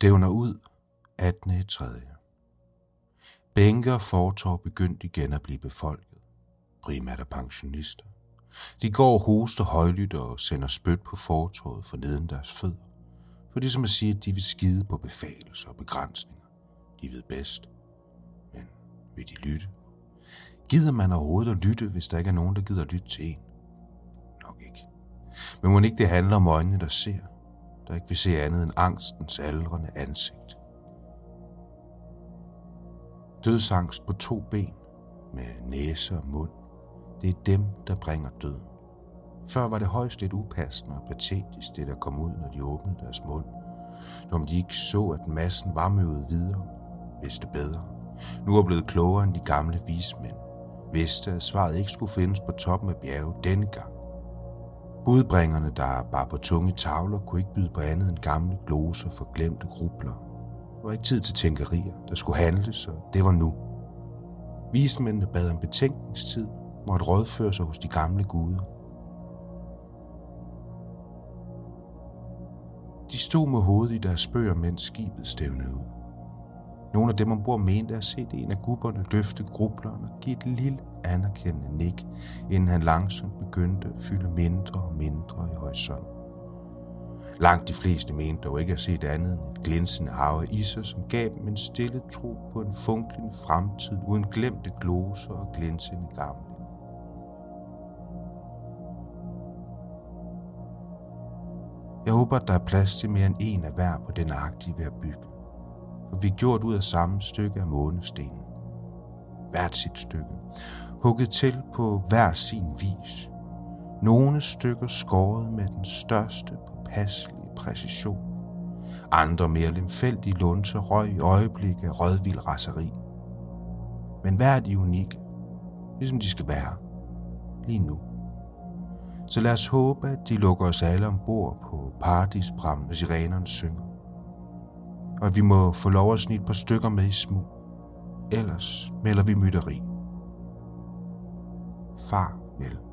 Stævner ud 18. 3. Og fortov begyndte igen at blive befolket, primært af pensionister. De går og hoster højlydt og sender spyt på fortorvet for neden deres fødder, for det som at sige, at de vil skide på befalelser og begrænsninger. De ved bedst. Men vil de lytte? Gider man overhovedet at lytte, hvis der ikke er nogen, der gider at lytte til en? Nok ikke. Men må ikke det handler om øjnene, der ser, der ikke vil se andet end angstens aldrende ansigt. Dødsangst på to ben, med næse og mund. Det er dem, der bringer døden. Før var det højst lidt upassende og patetisk, det der kom ud, når de åbnede deres mund. Når de ikke så, at massen var møvet videre, vidste bedre. Nu er blevet klogere end de gamle vismænd. Vidste, at svaret ikke skulle findes på toppen af bjerget denne gang. Budbringerne, der bare på tunge tavler, kunne ikke byde på andet end gamle gloser for glemte grubler. Der var ikke tid til tænkerier, der skulle handles, og det var nu. Vismændene bad om betænkningstid, måtte rådføre sig hos de gamle guder. De stod med hovedet i deres spøger, mens skibet stævnede ud. Nogle af dem ombord mente at se en af gubberne løfte grubleren og give et lille anerkendende nik, inden han langsomt begyndte at fylde mindre og mindre i horisonten. Langt de fleste mente dog ikke at se det andet end et glinsende hav af iser, som gav dem en stille tro på en funklende fremtid uden glemte gloser og glinsende gamle. Jeg håber, at der er plads til mere end en af hver på den ark, de er ved at bygge og vi er gjort ud af samme stykke af månestenen. Hvert sit stykke. Hugget til på hver sin vis. Nogle stykker skåret med den største påpasselige præcision. Andre mere lemfældige lunser røg i øjeblikke af rødvild raseri. Men hver er de unikke, ligesom de skal være, lige nu. Så lad os håbe, at de lukker os alle ombord på paradisbrammen, når sirenerne synger. Og vi må få lov at snit på stykker med i smug. Ellers melder vi mytteri. Far vel.